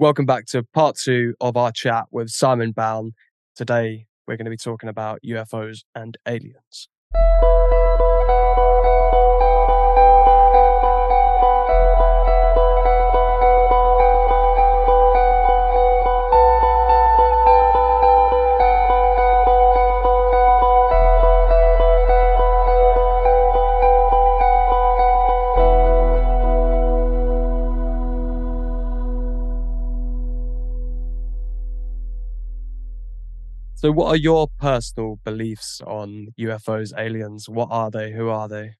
Welcome back to part two of our chat with Simon Bown. Today, we're going to be talking about UFOs and aliens. So, what are your personal beliefs on UFOs, aliens? What are they? Who are they?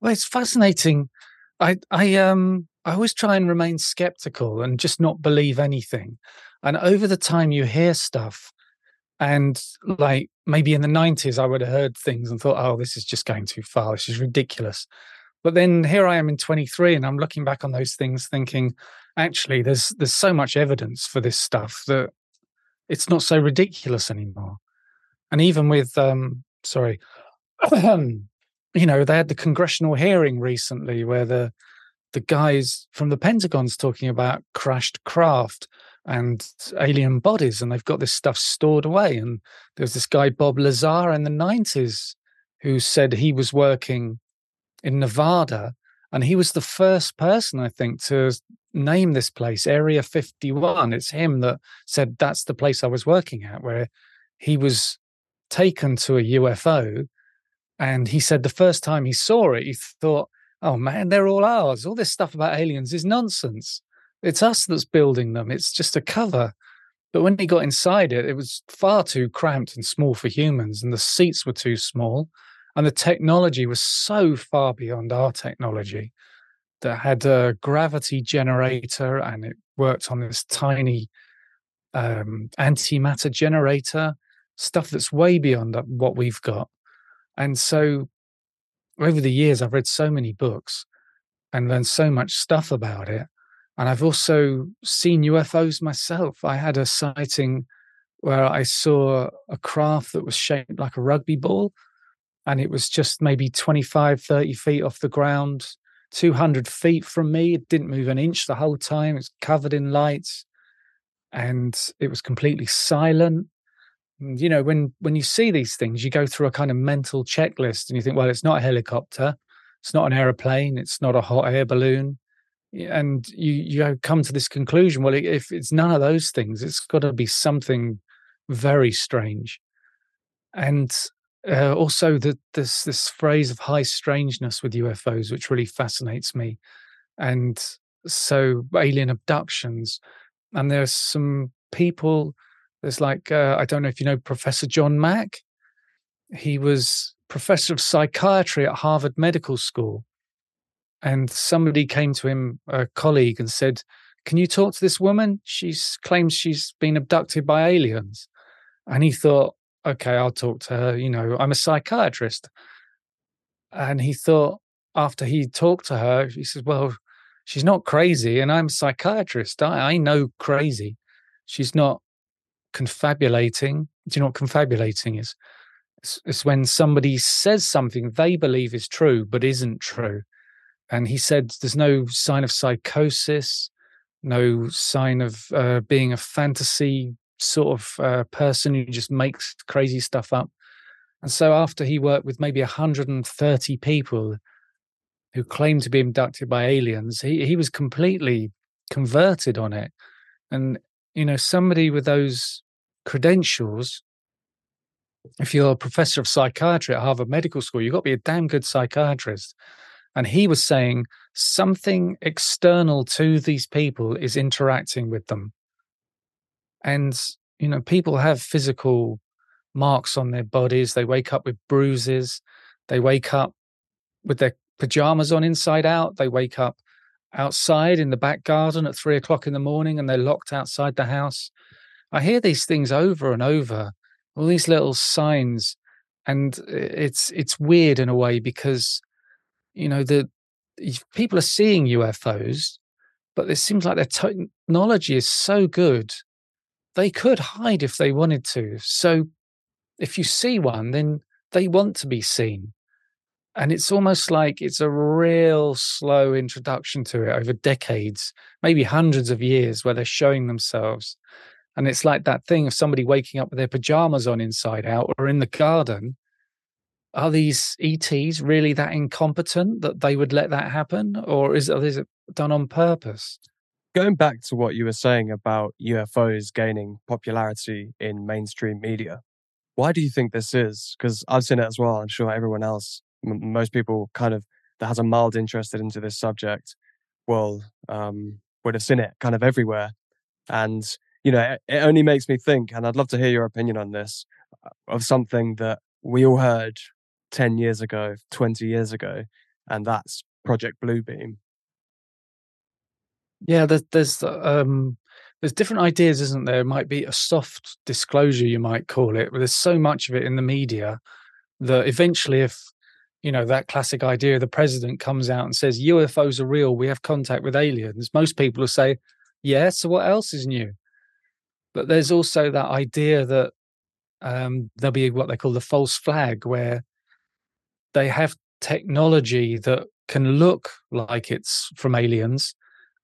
Well, it's fascinating. I, I, um, I always try and remain skeptical and just not believe anything. And over the time, you hear stuff, and like maybe in the '90s, I would have heard things and thought, "Oh, this is just going too far. This is ridiculous." But then here I am in 23, and I'm looking back on those things, thinking, actually, there's there's so much evidence for this stuff that it's not so ridiculous anymore. And even with, um, sorry, you know, they had the congressional hearing recently where the the guys from the Pentagon's talking about crashed craft and alien bodies, and they've got this stuff stored away. And there's this guy Bob Lazar in the '90s who said he was working in Nevada, and he was the first person, I think, to name this place Area 51. It's him that said that's the place I was working at, where he was taken to a UFO. And he said the first time he saw it, he thought, oh man, they're all ours. All this stuff about aliens is nonsense. It's us that's building them, it's just a cover. But when he got inside it, it was far too cramped and small for humans, and the seats were too small, and the technology was so far beyond our technology that had a gravity generator and it worked on this tiny um, antimatter generator, stuff that's way beyond what we've got. And so over the years, I've read so many books and learned so much stuff about it. And I've also seen UFOs myself. I had a sighting where I saw a craft that was shaped like a rugby ball. And it was just maybe 25, 30 feet off the ground 200 feet from me. It didn't move an inch the whole time. It's covered in lights and it was completely silent. And, you know, when, when you see these things, you go through a kind of mental checklist and you think, well, it's not a helicopter. It's not an aeroplane. It's not a hot air balloon. And you, you come to this conclusion. Well, if it's none of those things, it's got to be something very strange. And uh, also the, this this phrase of high strangeness with UFOs, which really fascinates me, and so alien abductions, and there's some people. There's like uh, I don't know if you know Professor John Mack. He was professor of psychiatry at Harvard Medical School, and somebody came to him, a colleague, and said, "Can you talk to this woman? She claims she's been abducted by aliens." And he thought, okay, I'll talk to her. You know, I'm a psychiatrist. And he thought, after he talked to her, he says, well, she's not crazy. And I'm a psychiatrist. I, I know crazy. She's not confabulating. Do you know what confabulating is? It's, when somebody says something they believe is true, but isn't true. And he said, there's no sign of psychosis, no sign of uh, being a fantasy sort of uh, person who just makes crazy stuff up. And so after he worked with maybe 130 people who claimed to be abducted by aliens, he, he was completely converted on it. And, you know, somebody with those credentials, if you're a professor of psychiatry at Harvard Medical School, you've got to be a damn good psychiatrist. And he was saying something external to these people is interacting with them. And, you know, people have physical marks on their bodies. They wake up with bruises. They wake up with their pajamas on inside out. They wake up outside in the back garden at three o'clock in the morning and they're locked outside the house. I hear these things over and over, all these little signs. And it's it's weird in a way because, you know, the people are seeing UFOs, but it seems like their technology is so good they could hide if they wanted to. So if you see one, then they want to be seen. and it's almost like it's a real slow introduction to it over decades, maybe hundreds of years, where they're showing themselves. And it's like that thing of somebody waking up with their pajamas on inside out or in the garden. Are these ETs really that incompetent that they would let that happen? Or is, is it done on purpose? Going back to what you were saying about UFOs gaining popularity in mainstream media, why do you think this is? Because I've seen it as well. I'm sure everyone else, m- most people kind of that has a mild interest into this subject well, um, would have seen it kind of everywhere. And, you know, it, it only makes me think, and I'd love to hear your opinion on this, uh, of something that we all heard 10 years ago, 20 years ago, and that's Project Bluebeam. Yeah, there's, there's um, there's different ideas, isn't there? It might be a soft disclosure, you might call it, but there's so much of it in the media that eventually, if you know that classic idea, the president comes out and says UFOs are real, we have contact with aliens. Most people will say, "Yeah, so what else is new?" But there's also that idea that um, there'll be what they call the false flag, where they have technology that can look like it's from aliens,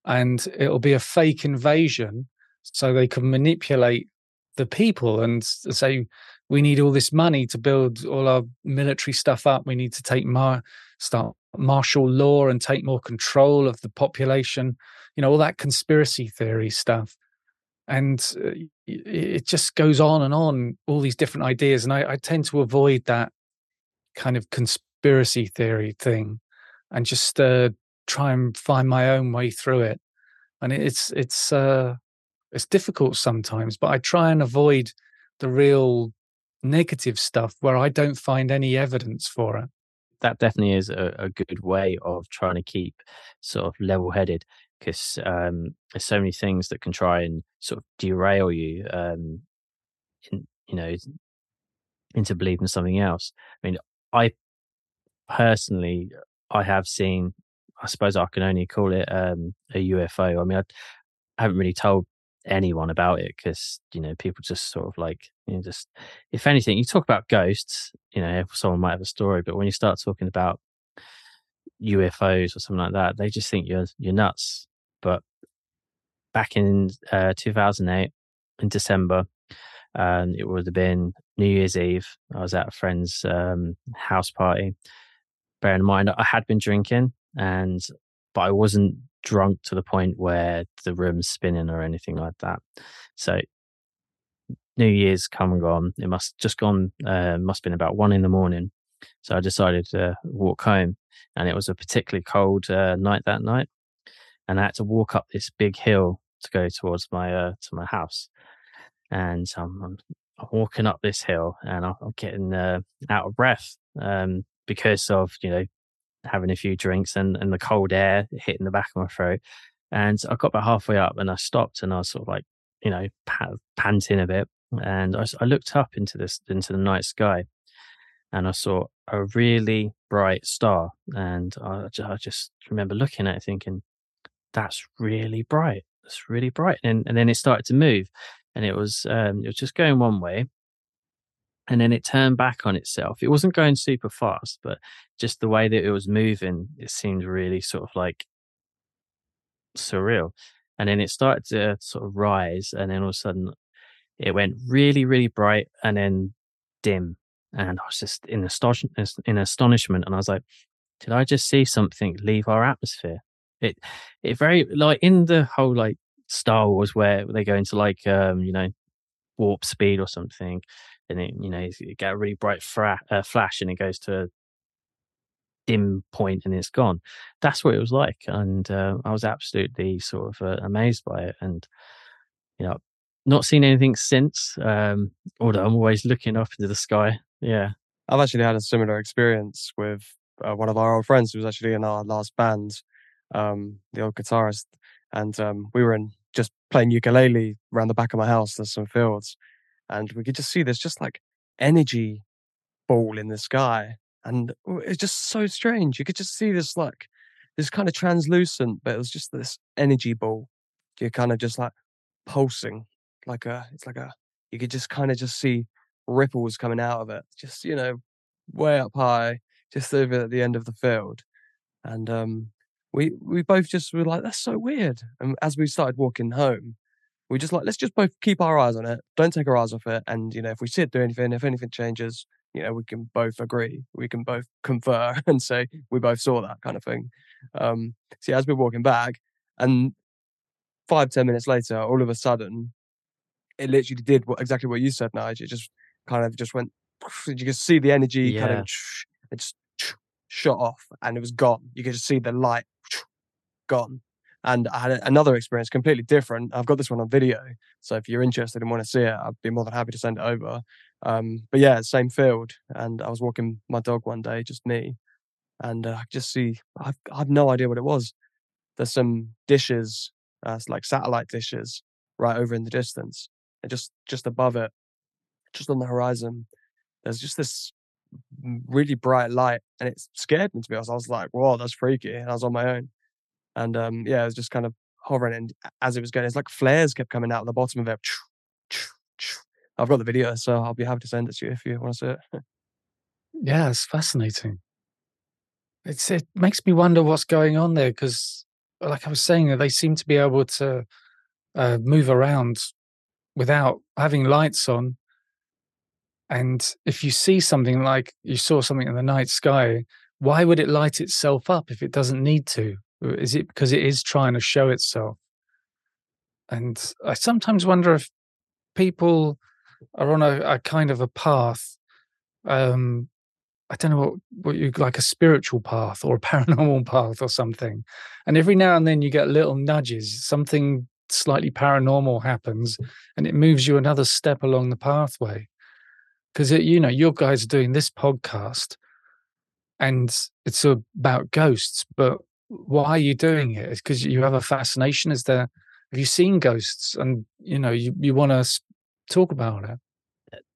and it'll be a fake invasion so they can manipulate the people and say we need all this money to build all our military stuff up. We need to take mar- start martial law and take more control of the population you know all that conspiracy theory stuff. And uh, it just goes on and on all these different ideas and I, I tend to avoid that kind of conspiracy theory thing and just uh, try and find my own way through it. And it's it's uh, it's difficult sometimes, but I try and avoid the real negative stuff where I don't find any evidence for it. That definitely is a, a good way of trying to keep sort of level headed because um, there's so many things that can try and sort of derail you, um, in, you know, into believing something else. I mean, I personally, I have seen I suppose I can only call it um, a UFO. I mean, I, I haven't really told anyone about it because you know people just sort of like you know just if anything you talk about ghosts you know someone might have a story but when you start talking about UFOs or something like that they just think you're you're nuts but back in uh, 2008 in December um, it would have been New Year's Eve I was at a friend's um, house party bearing in mind I had been drinking and but I wasn't drunk to the point where the room's spinning or anything like that. So New Year's come and gone. It must just gone. Uh, must have been about one in the morning. So I decided to walk home, and it was a particularly cold uh, night that night, and I had to walk up this big hill to go towards my uh, to my house. And um, I'm, I'm walking up this hill, and I'm, getting uh, out of breath um, because of you know having a few drinks and, and the cold air hitting the back of my throat. And I got about halfway up and I stopped and I was sort of like, you know, panting a bit. And I, I looked up into this, into the night sky and I saw a really bright star. And I, I just remember looking at it thinking, that's really bright. That's really bright. And, and then it started to move and it was, um, it was just going one way and then it turned back on itself. It wasn't going super fast, but just the way that it was moving, it seemed really sort of like surreal. And then it started to sort of rise, and then all of a sudden, it went really, really bright, and then dim. And I was just in astonishment, in astonishment, and I was like, "Did I just see something leave our atmosphere?" It, it very like in the whole like Star Wars where they go into like um you know warp speed or something and it you know you get a really bright fra- uh, flash and it goes to a dim point and it's gone. That's what it was like and uh, i was absolutely sort of uh, amazed by it and you know not seen anything since um although i'm always looking up into the sky. Yeah. I've actually had a similar experience with uh, one of our old friends who was actually in our last band um the old guitarist and um we were in just playing ukulele around the back of my house there's some fields and we could just see this just like energy ball in the sky and it's just so strange you could just see this like this kind of translucent but it was just this energy ball you're kind of just like pulsing like a it's like a you could just kind of just see ripples coming out of it just you know way up high just over at the end of the field, and um, we we both just were like, "That's so weird." And as we started walking home, we just like, let's just both keep our eyes on it. Don't take our eyes off it. And you know, if we see it do anything, if anything changes, you know, we can both agree, we can both confer and say we both saw that kind of thing. Um, see, as we're walking back, and five ten minutes later, all of a sudden, it literally did what, exactly what you said, Nigel. It just kind of just went. You could see the energy Yeah. kind of it just shot off, and it was gone. You could just see the light gone. And I had another experience completely different. I've got this one on video, so if you're interested and want to see it, I'd be more than happy to send it over. Um, but yeah, same field, and I was walking my dog one day, just me, and uh, I just see I've I've no idea what it was. There's some dishes, uh, like satellite dishes, right over in the distance, and just just above it, just on the horizon, there's just this really bright light, and it scared me to be honest. I was like, "Whoa, that's freaky!" And I was on my own, and um, yeah, it was just kind of hovering, and as it was going, it's like flares kept coming out of the bottom of it. I've got the video, so I'll be happy to send it to you if you want to see it. Yeah, it's fascinating. It's it makes me wonder what's going on there because, like I was saying, they seem to be able to uh, move around without having lights on. And if you see something like you saw something in the night sky, why would it light itself up if it doesn't need to? Is it because it is trying to show itself? And I sometimes wonder if people are on a, a kind of a path um I don't know what, what you like a spiritual path or a paranormal path or something. And every now and then you get little nudges, something slightly paranormal happens and it moves you another step along the pathway. Because, you know, your guys are doing this podcast and it's about ghosts, but why are you doing it? It's because you have a fascination. Is there, have you seen ghosts and, you know, you, you want to talk about it?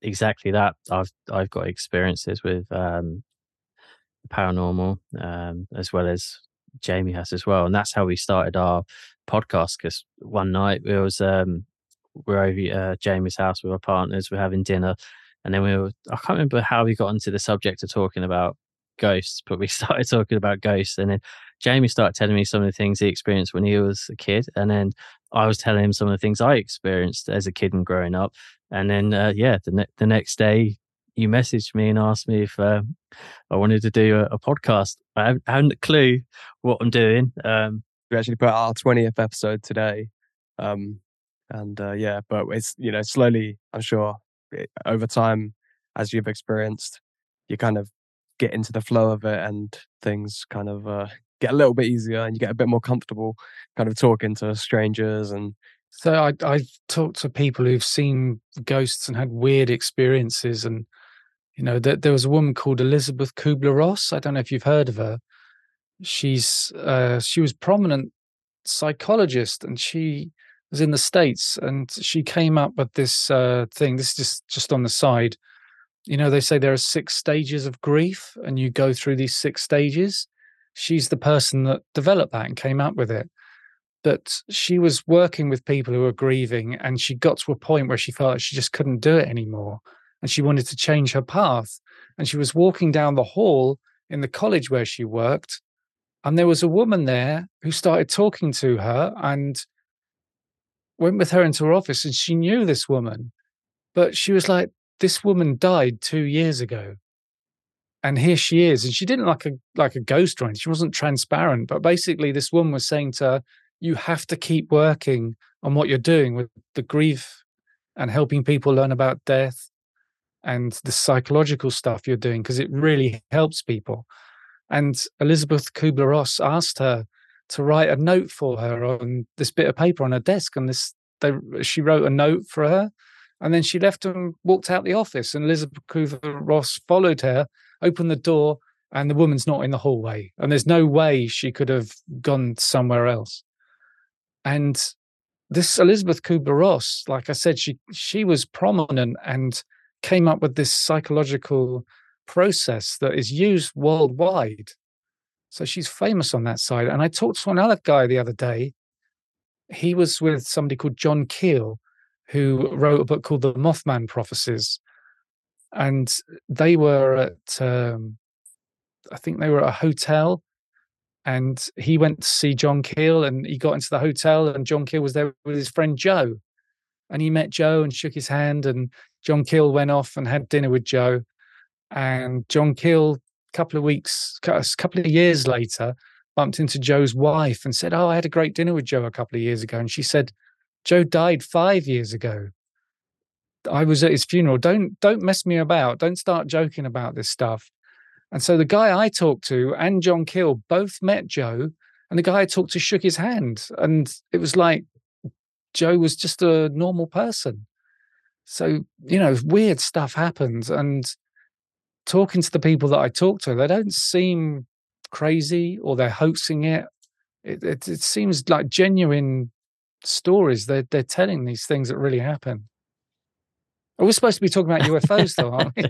exactly that. I've I've got experiences with um, paranormal um, as well as Jamie has as well, and that's how we started our podcast. Because one night we was um, we're over at uh, Jamie's house with our partners, we're having dinner, and then we were I can't remember how we got into the subject of talking about ghosts, but we started talking about ghosts, and then Jamie started telling me some of the things he experienced when he was a kid, and then I was telling him some of the things I experienced as a kid and growing up. And then, uh, yeah, the, ne- the next day, you messaged me and asked me if uh, I wanted to do a, a podcast. I haven't, I haven't a clue what I'm doing. Um, we actually put out our 20th episode today. Um, and uh, yeah, but it's, you know, slowly, I'm sure it, over time, as you've experienced, you kind of get into the flow of it and things kind of uh, get a little bit easier and you get a bit more comfortable kind of talking to strangers and So I, I've talked to people who've seen ghosts and had weird experiences, and you know, there, there was a woman called Elisabeth Kubler Ross. I don't know if you've heard of her. She's uh, she was prominent psychologist, and she was in the states, and she came up with this uh, thing. This is just just on the side. You know, they say there are six stages of grief, and you go through these six stages. She's the person that developed that and came up with it. But she was working with people who were grieving and she got to a point where she felt she just couldn't do it anymore and she wanted to change her path. And she was walking down the hall in the college where she worked and there was a woman there who started talking to her and went with her into her office and she knew this woman. But she was like this woman died 2 years ago and here she is and she didn't like a like a ghost or anything she wasn't transparent but basically this woman was saying to her you have to keep working on what you're doing with the grief and helping people learn about death and the psychological stuff you're doing because it really helps people. And Elisabeth Kubler Ross asked her to write a note for her on this bit of paper on her desk, and this they, she wrote a note for her, and then she left and walked out the office. And Elisabeth Kubler Ross followed her, opened the door, and the woman's not in the hallway, and there's no way she could have gone somewhere else and this Elisabeth Kubler Ross, like I said, she she was prominent and came up with this psychological process that is used worldwide. So she's famous on that side. And I talked to another guy the other day. He was with somebody called John Keel, who wrote a book called The Mothman Prophecies. And they were at um, I think they were at a hotel and he went to see John Keel and he got into the hotel and John Keel was there with his friend Joe. And he met Joe and shook his hand and John Keel went off and had dinner with Joe. And John Keel, a couple of weeks, a couple of years later, bumped into Joe's wife and said, Oh, I had a great dinner with Joe a couple of years ago. And she said, Joe died five years ago. I was at his funeral. Don't don't mess me about. Don't start joking about this stuff. And so the guy I talked to and John Keel both met Joe, and the guy I talked to shook his hand, and it was like Joe was just a normal person. So you know, weird stuff happens, and talking to the people that I talk to, they don't seem crazy or they're hoaxing it. It, it, it seems like genuine stories. They're they're telling these things that really happen. Are we supposed to be talking about UFOs though, aren't we?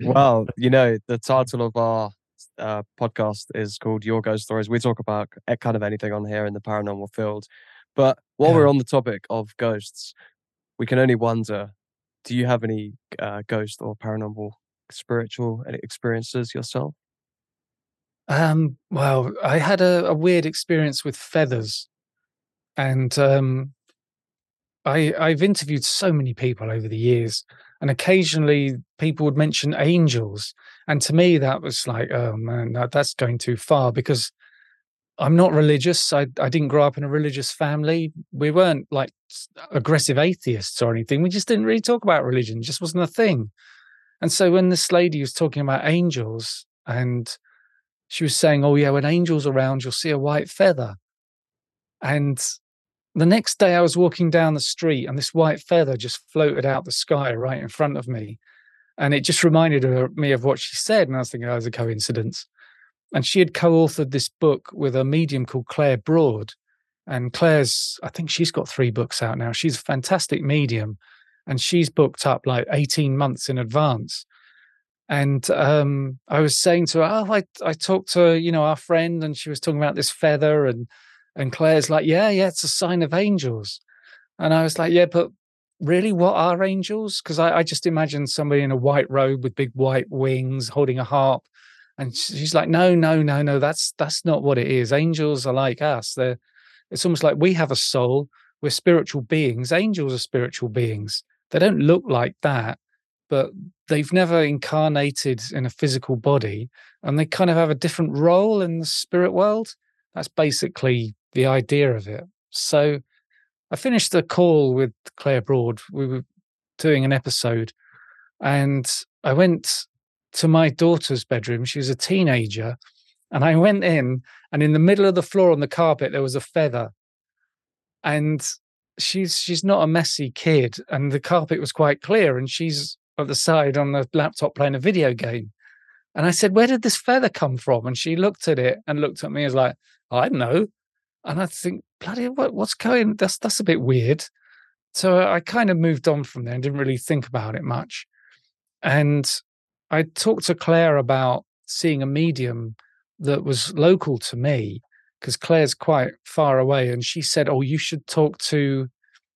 well, you know, the title of our uh, podcast is called Your Ghost Stories. We talk about kind of anything on here in the paranormal field. But while yeah. we're on the topic of ghosts, we can only wonder do you have any uh, ghost or paranormal spiritual experiences yourself? Um, well, I had a, a weird experience with feathers. And um, I, I've interviewed so many people over the years, and occasionally people would mention angels. And to me, that was like, oh man, that, that's going too far because I'm not religious. I, I didn't grow up in a religious family. We weren't like aggressive atheists or anything. We just didn't really talk about religion, it just wasn't a thing. And so when this lady was talking about angels and she was saying, Oh, yeah, when angels are around, you'll see a white feather. And the next day, I was walking down the street and this white feather just floated out the sky right in front of me. And it just reminded me of what she said. And I was thinking, oh, was a coincidence. And she had co authored this book with a medium called Claire Broad. And Claire's, I think she's got three books out now. She's a fantastic medium and she's booked up like 18 months in advance. And um, I was saying to her, oh, I, I talked to, you know, our friend and she was talking about this feather and and Claire's like, yeah, yeah, it's a sign of angels. And I was like, yeah, but really, what are angels? Because I, I, just imagine somebody in a white robe with big white wings holding a harp. And she's like, no, no, no, no, that's that's not what it is. Angels are like us. They're it's almost like we have a soul. We're spiritual beings. Angels are spiritual beings. They don't look like that, but they've never incarnated in a physical body and they kind of have a different role in the spirit world. That's basically the idea of it. So I finished the call with Claire Broad. We were doing an episode, and I went to my daughter's bedroom. She was a teenager. And I went in, and in the middle of the floor on the carpet, there was a feather. And she's she's not a messy kid, and the carpet was quite clear, and she's at the side on the laptop playing a video game. And I said, Where did this feather come from? And she looked at it and looked at me as like, I don't know and I think, bloody, what, what's going? That's that's a bit weird. So uh, I kind of moved on from there and didn't really think about it much. And I talked to Claire about seeing a medium that was local to me because Claire's quite far away, and she said, "Oh, you should talk to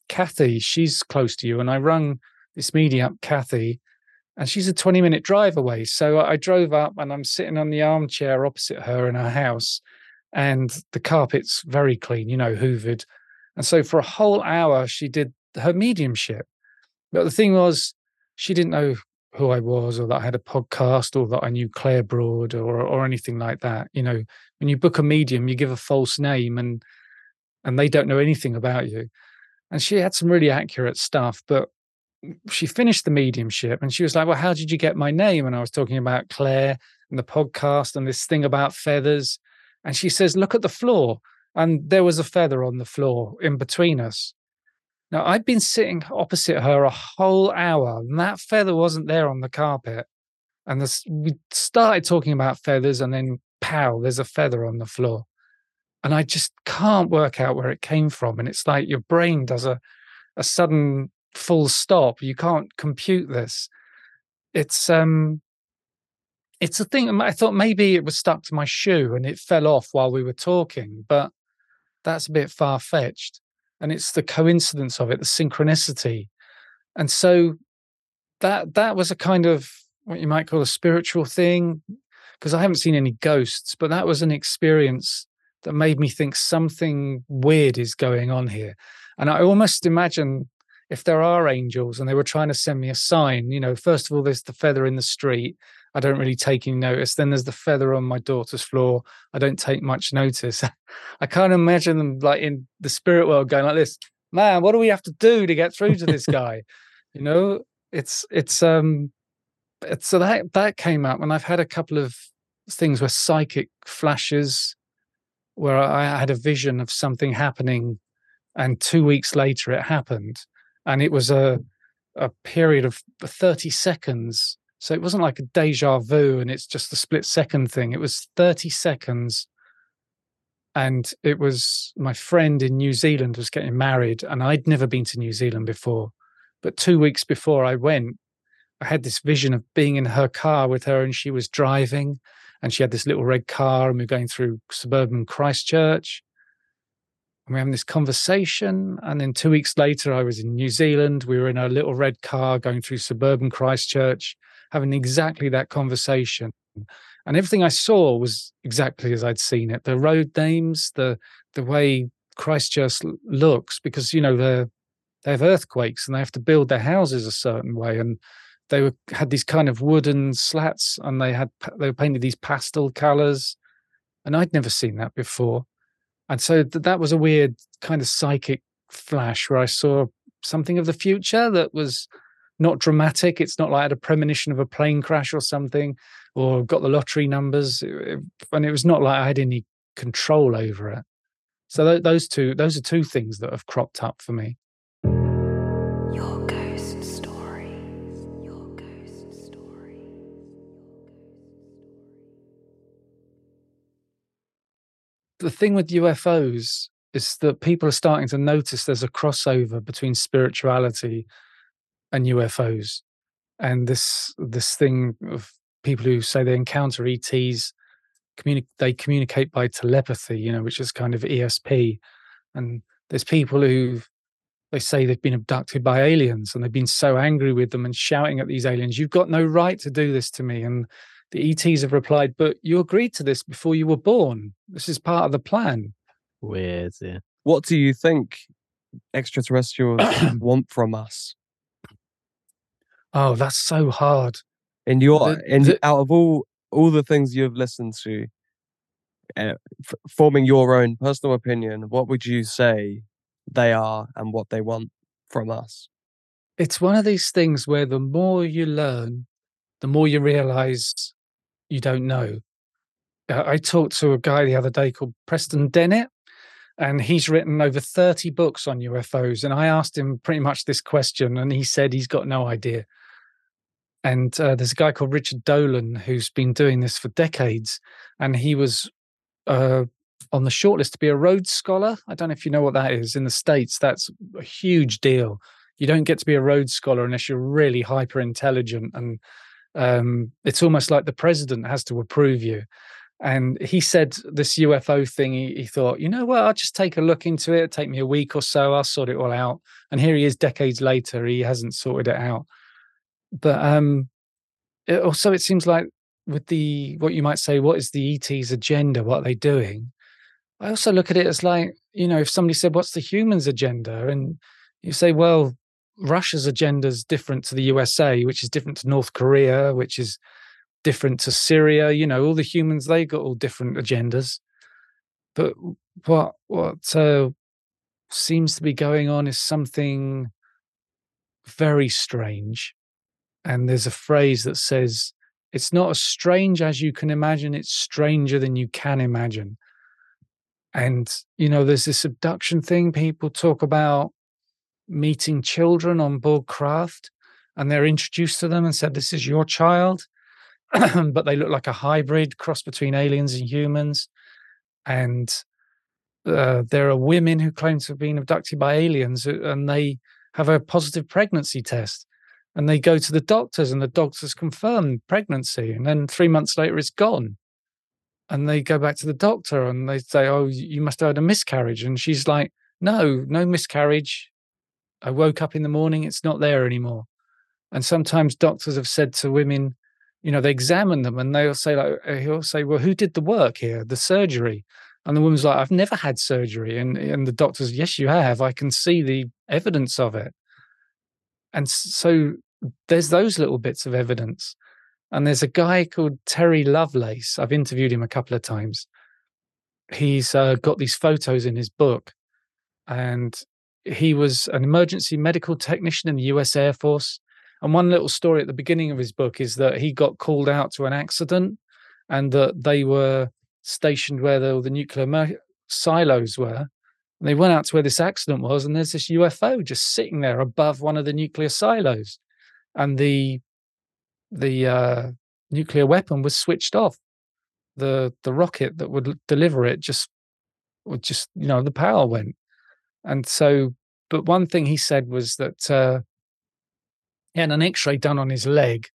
Kathy. She's close to you." And I rung this medium up, Kathy, and she's a 20 minute drive away. So I drove up and I'm sitting on the armchair opposite her in her house and the carpet's very clean, you know, hoovered. And so for a whole hour, she did her mediumship. But the thing was, she didn't know who I was or that I had a podcast or that I knew Claire Broad or or anything like that. You know, when you book a medium, you give a false name and and they don't know anything about you. And she had some really accurate stuff, but she finished the mediumship and she was like, Well, how did you get my name? And I was talking about Claire and the podcast and this thing about feathers. And she says, Look at the floor. And there was a feather on the floor in between us. Now, I'd been sitting opposite her a whole hour, and that feather wasn't there on the carpet. And this, we started talking about feathers, and then pow, there's a feather on the floor. And I just can't work out where it came from. And it's like your brain does a, a sudden full stop. You can't compute this. It's um it's a thing. I thought maybe it was stuck to my shoe and it fell off while we were talking, but that's a bit far fetched. And it's the coincidence of it, the synchronicity. And so that that was a kind of what you might call a spiritual thing. because I haven't seen any ghosts, but that was an experience that made me think something weird is going on here. And I almost imagine if there are angels and they were trying to send me a sign, you know, first of all, there's the feather in the street. I don't really take any notice. Then there's the feather on my daughter's floor. I don't take much notice. I can't imagine them like in the spirit world going like this, man, what do we have to do to get through to this guy? you know, it's, it's, um, it's, so that, that came up and I've had a couple of things where psychic flashes where I had a vision of something happening and two weeks later it happened and it was a a period of 30 seconds so it wasn't like a deja vu and it's just the split second thing it was 30 seconds and it was my friend in New Zealand was getting married and I'd never been to New Zealand before but 2 weeks before I went I had this vision of being in her car with her and she was driving and she had this little red car and we are going through suburban Christchurch and we're having this conversation. And then two weeks later, I was in New Zealand. We were in a little red car going through suburban Christchurch, having exactly that conversation. And everything I saw was exactly as I'd seen it. The road names, the the way Christchurch looks, because you know they they have earthquakes and they have to build their houses a certain way, and they were had these kind of wooden slats, and they had they were painted these pastel colors, and I'd never seen that before and so th- that was a weird kind of psychic flash where I saw something of the future that was not dramatic. It's not like I had a premonition of a plane crash or something, or got the lottery numbers, and it was not like I had any control over it. So th- those two, those are two things that have cropped up for me. the thing with UFOs is that people are starting to notice there's a crossover between spirituality and UFOs, and this this thing of people who say they encounter ETs, communi- they communicate by telepathy, you know, which is kind of ESP, and there's people who they say they've been abducted by aliens and they've been so angry with them and shouting at these aliens, "You've got no right to do this to me," and the ETs have replied, but you agreed to this before you were born. This is part of the plan. Weird, yeah. What do you think extraterrestrials want from us? Oh, that's so hard. In your, the, in the, out of all all the things you've listened to, uh, f- forming your own personal opinion, what would you say they are and what they want from us? It's one of these things where the more you learn, the more you realize you don't know. I talked to a guy the other day called Preston Dennett, and he's written over 30 books on UFOs. And I asked him pretty much this question, and he said he's got no idea. And uh, there's a guy called Richard Dolan who's been doing this for decades, and he was uh, on the shortlist to be a Rhodes Scholar. I don't know if you know what that is. In the States, that's a huge deal. You don't get to be a Rhodes Scholar unless you're really hyper intelligent and um, it's almost like the president has to approve you. And he said this UFO thing, he, he thought, you know what, I'll just take a look into it. It'll take me a week or so. I'll sort it all out. And here he is decades later. He hasn't sorted it out. But um, it also, it seems like with the, what you might say, what is the ET's agenda? What are they doing? I also look at it as like, you know, if somebody said, what's the human's agenda? And you say, well, Russia's agenda is different to the USA, which is different to North Korea, which is different to Syria. You know, all the humans they got all different agendas. But what what uh, seems to be going on is something very strange. And there's a phrase that says, "It's not as strange as you can imagine; it's stranger than you can imagine." And you know, there's this abduction thing people talk about meeting children on board craft and they're introduced to them and said, This is your child. but they look like a hybrid cross between aliens and humans. And uh, there are women who claim to have been abducted by aliens uh, and they have a positive pregnancy test. And they go to the doctors and the doctors confirm pregnancy. And then three months later, it's gone. And they go back to the doctor and they say, Oh, you must have had a miscarriage. And she's like, No, no miscarriage. I woke up in the morning, it's not there anymore. And sometimes doctors have said to women, you know, they examine them and they'll say, like, uh, he'll say, well, who did the work here, the surgery? And the woman's like, I've never had surgery. And, and the doctor's, yes, you have. I can see the evidence of it. And so there's those little bits of evidence. And there's a guy called Terry Lovelace. I've interviewed him a couple of times. He's uh, got these photos in his book. And he was an emergency medical technician in the US Air Force. And one little story at the beginning of his book is that he got called out to an accident and that they were stationed where the, the nuclear silos were. And they went out to where this accident was, and there's this UFO just sitting there above one of the nuclear silos. And the the uh, nuclear weapon was switched off. The the rocket that would deliver it just would just you know the power went. And so, but one thing he said was that uh, he had an X-ray done on his leg,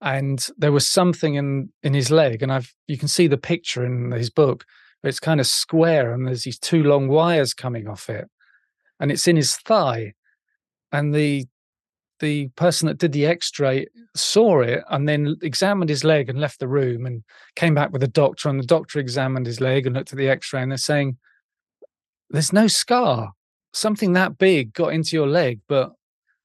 and there was something in in his leg, and I've you can see the picture in his book. It's kind of square, and there's these two long wires coming off it, and it's in his thigh. And the the person that did the X-ray saw it and then examined his leg and left the room and came back with the doctor, and the doctor examined his leg and looked at the X-ray, and they're saying, "There's no scar. Something that big got into your leg, but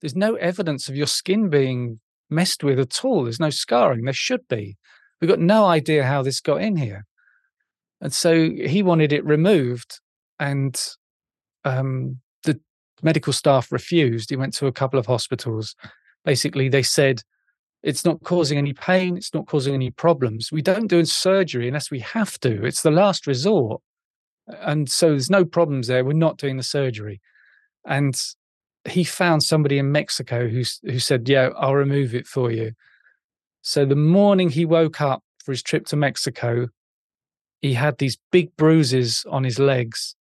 there's no evidence of your skin being messed with at all. There's no scarring. There should be. We've got no idea how this got in here. And so he wanted it removed, and um, medical staff refused. He went to a couple of hospitals. Basically, they said it's not causing any pain, it's not causing any problems. We don't do surgery unless we have to, it's the last resort. And so there's no problems there. We're not doing the surgery. And he found somebody in Mexico who who said, "Yeah, I'll remove it for you." So the morning he woke up for his trip to Mexico, he had these big bruises on his legs,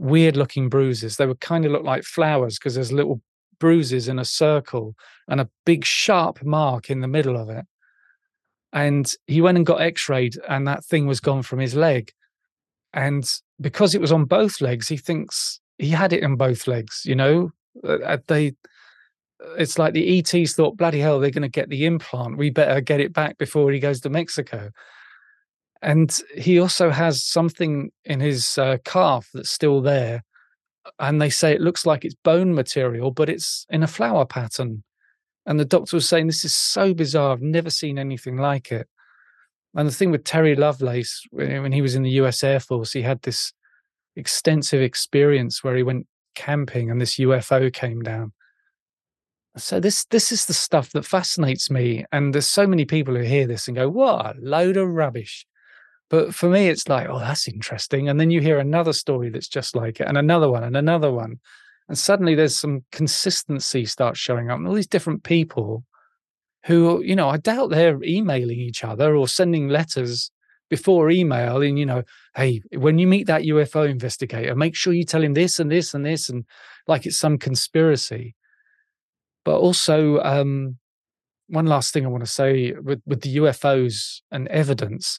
weird looking bruises. They would kind of look like flowers because there's little bruises in a circle and a big sharp mark in the middle of it. And he went and got x-rayed and that thing was gone from his leg. And because it was on both legs, he thinks he had it in both legs, you know, uh, uh, they it's like the ETs thought, bloody hell, they're going to get the implant. We better get it back before he goes to Mexico. And he also has something in his uh, calf that's still there. And they say it looks like it's bone material, but it's in a flower pattern. And the doctor was saying, This is so bizarre. I've never seen anything like it. And the thing with Terry Lovelace, when he was in the US Air Force, he had this extensive experience where he went camping and this UFO came down. So this this is the stuff that fascinates me. And there's so many people who hear this and go, what a load of rubbish. But for me, it's like, oh, that's interesting. And then you hear another story that's just like it, and another one, and another one. And suddenly there's some consistency starts showing up. And all these different people who, you know, I doubt they're emailing each other or sending letters before email and you know hey when you meet that ufo investigator make sure you tell him this and this and this and like it's some conspiracy but also um, one last thing i want to say with, with the ufos and evidence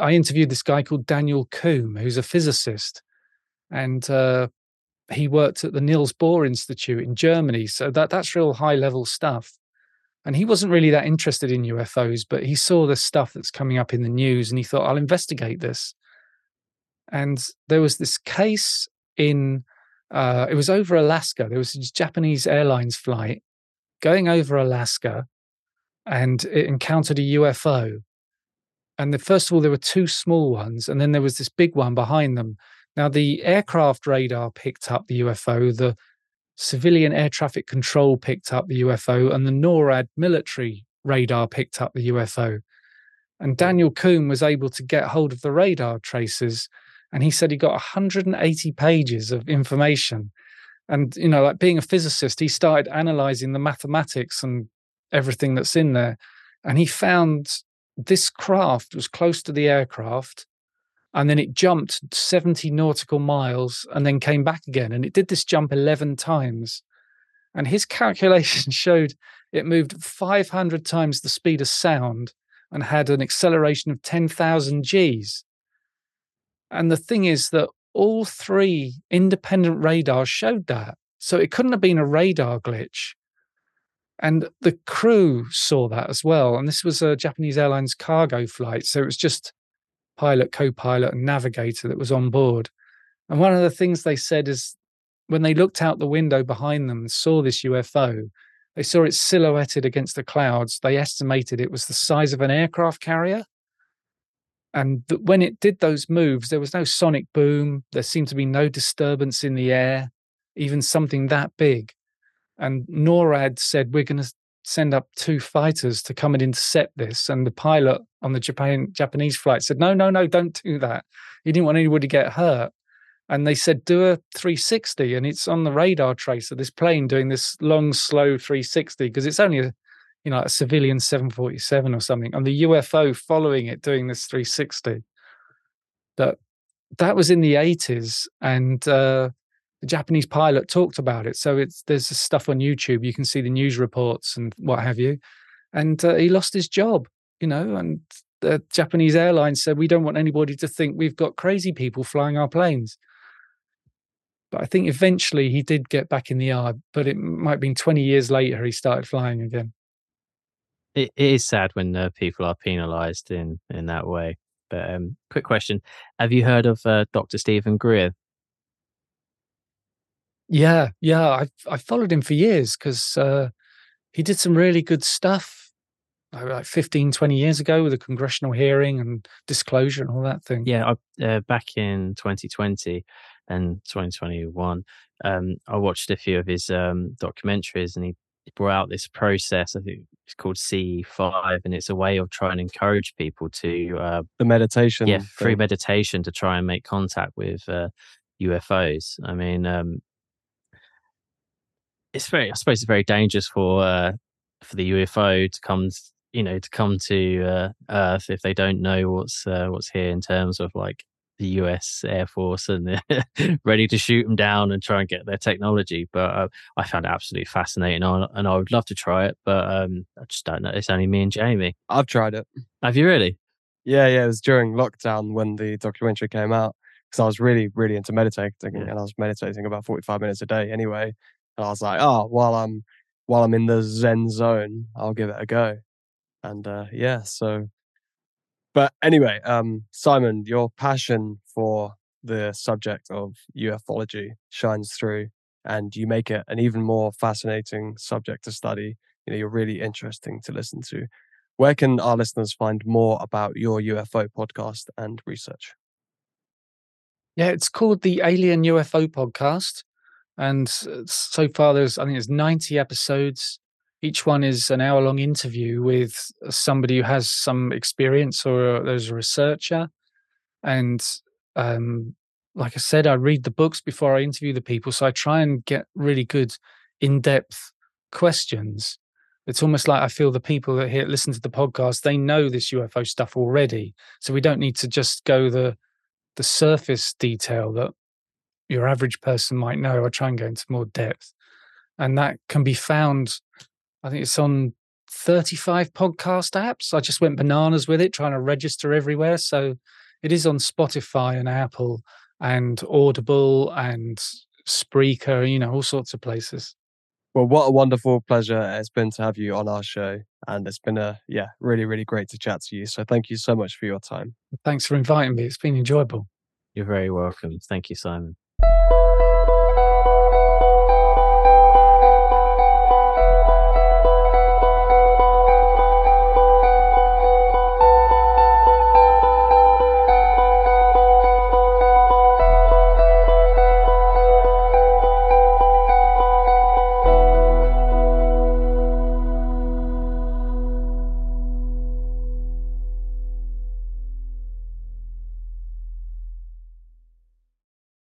i interviewed this guy called daniel Coumbe, who's a physicist and uh, he worked at the niels bohr institute in germany so that that's real high level stuff and he wasn't really that interested in UFOs, but he saw the stuff that's coming up in the news and he thought, I'll investigate this. And there was this case in, uh, it was over Alaska. There was a Japanese Airlines flight going over Alaska and it encountered a UFO. And the, first of all, there were two small ones, and then there was this big one behind them. Now, the aircraft radar picked up the UFO, the civilian air traffic control picked up the UFO, and the NORAD military radar picked up the UFO. And hmm. Daniel Coumbe was able to get hold of the radar traces, and he said he got 180 pages of information. And, you know, like being a physicist, he started analyzing the mathematics and everything that's in there. And he found this craft was close to the aircraft and then it jumped 70 nautical miles and then came back again. And it did this jump 11 times. And his calculation showed it moved 500 times the speed of sound and had an acceleration of 10,000 Gs. And the thing is that all three independent radars showed that. So it couldn't have been a radar glitch. And the crew saw that as well. And this was a Japanese Airlines cargo flight. So it was just pilot, co pilot, and navigator that was on board. And one of the things they said is when they looked out the window behind them and saw this UFO, they saw it silhouetted against the clouds. They estimated it was the size of an aircraft carrier. And when it did those moves, there was no sonic boom. There seemed to be no disturbance in the air, even something that big. And NORAD said, We're going to send up two fighters to come and intercept this. And the pilot on the Japan Japanese flight said, No, no, no, don't do that. He didn't want anybody to get hurt. And they said, Do a 360. And it's on the radar trace of this plane doing this long, slow 360 because it's only a you know, a civilian 747 or something, and the UFO following it doing this 360. That that was in the 80s, and uh, the Japanese pilot talked about it. So it's there's stuff on YouTube. You can see the news reports and what have you. And uh, he lost his job, you know. And the Japanese airlines said we don't want anybody to think we've got crazy people flying our planes. But I think eventually he did get back in the yard. But it might have been 20 years later he started flying again it, is sad when uh, people are penalised in in that way. But um, quick question: Have you heard of uh, Dr. Steven Greer? Yeah, yeah, I've I followed him for years because uh, he did some really good stuff like 15, 20 years ago with a congressional hearing and disclosure and all that thing. Yeah, I, uh, back in 2020 and 2021, um, I watched a few of his um, documentaries, and he brought out this process. I think it's called C5, and it's a way of trying to encourage people to uh, the meditation, yeah, free meditation to try and make contact with uh, UFOs. I mean, um, it's very, I suppose, it's very dangerous for uh, for the UFO to come, you know, to come to uh, Earth if they don't know what's uh, what's here in terms of like the US Air Force and ready to shoot them down and try and get their technology. But uh, I found it absolutely fascinating, and I would love to try it, but um, I just don't know. It's only me and Jamie. I've tried it. Have you really? Yeah, yeah. It was during lockdown when the documentary came out because I was really, really into meditating, yeah. and I was meditating about forty-five minutes a day anyway. And I was like, oh, while I'm while I'm in the Zen zone, I'll give it a go. And uh, yeah, so but anyway, um, Simon, your passion for the subject of ufology shines through, and you make it an even more fascinating subject to study. You know, you're really interesting to listen to. Where can our listeners find more about your UFO podcast and research? Yeah, it's called the Alien UFO Podcast, and so far there's I think there's 90 episodes each one is an hour long interview with somebody who has some experience or there's a researcher. And um, like I said, I read the books before I interview the people. So I try and get really good in depth questions. It's almost like I feel the people that here listen to the podcast, they know this UFO stuff already. So we don't need to just go the the surface detail that your average person might know. I try and go into more depth. And that can be found I think it's on 35 podcast apps. I just went bananas with it, trying to register everywhere. So it is on Spotify and Apple and Audible and Spreaker, you know, all sorts of places. Well, what a wonderful pleasure it's been to have you on our show. And it's been a, yeah, really, really great to chat to you. So thank you so much for your time. Thanks for inviting me. It's been enjoyable. You're very welcome. Thank you, Simon you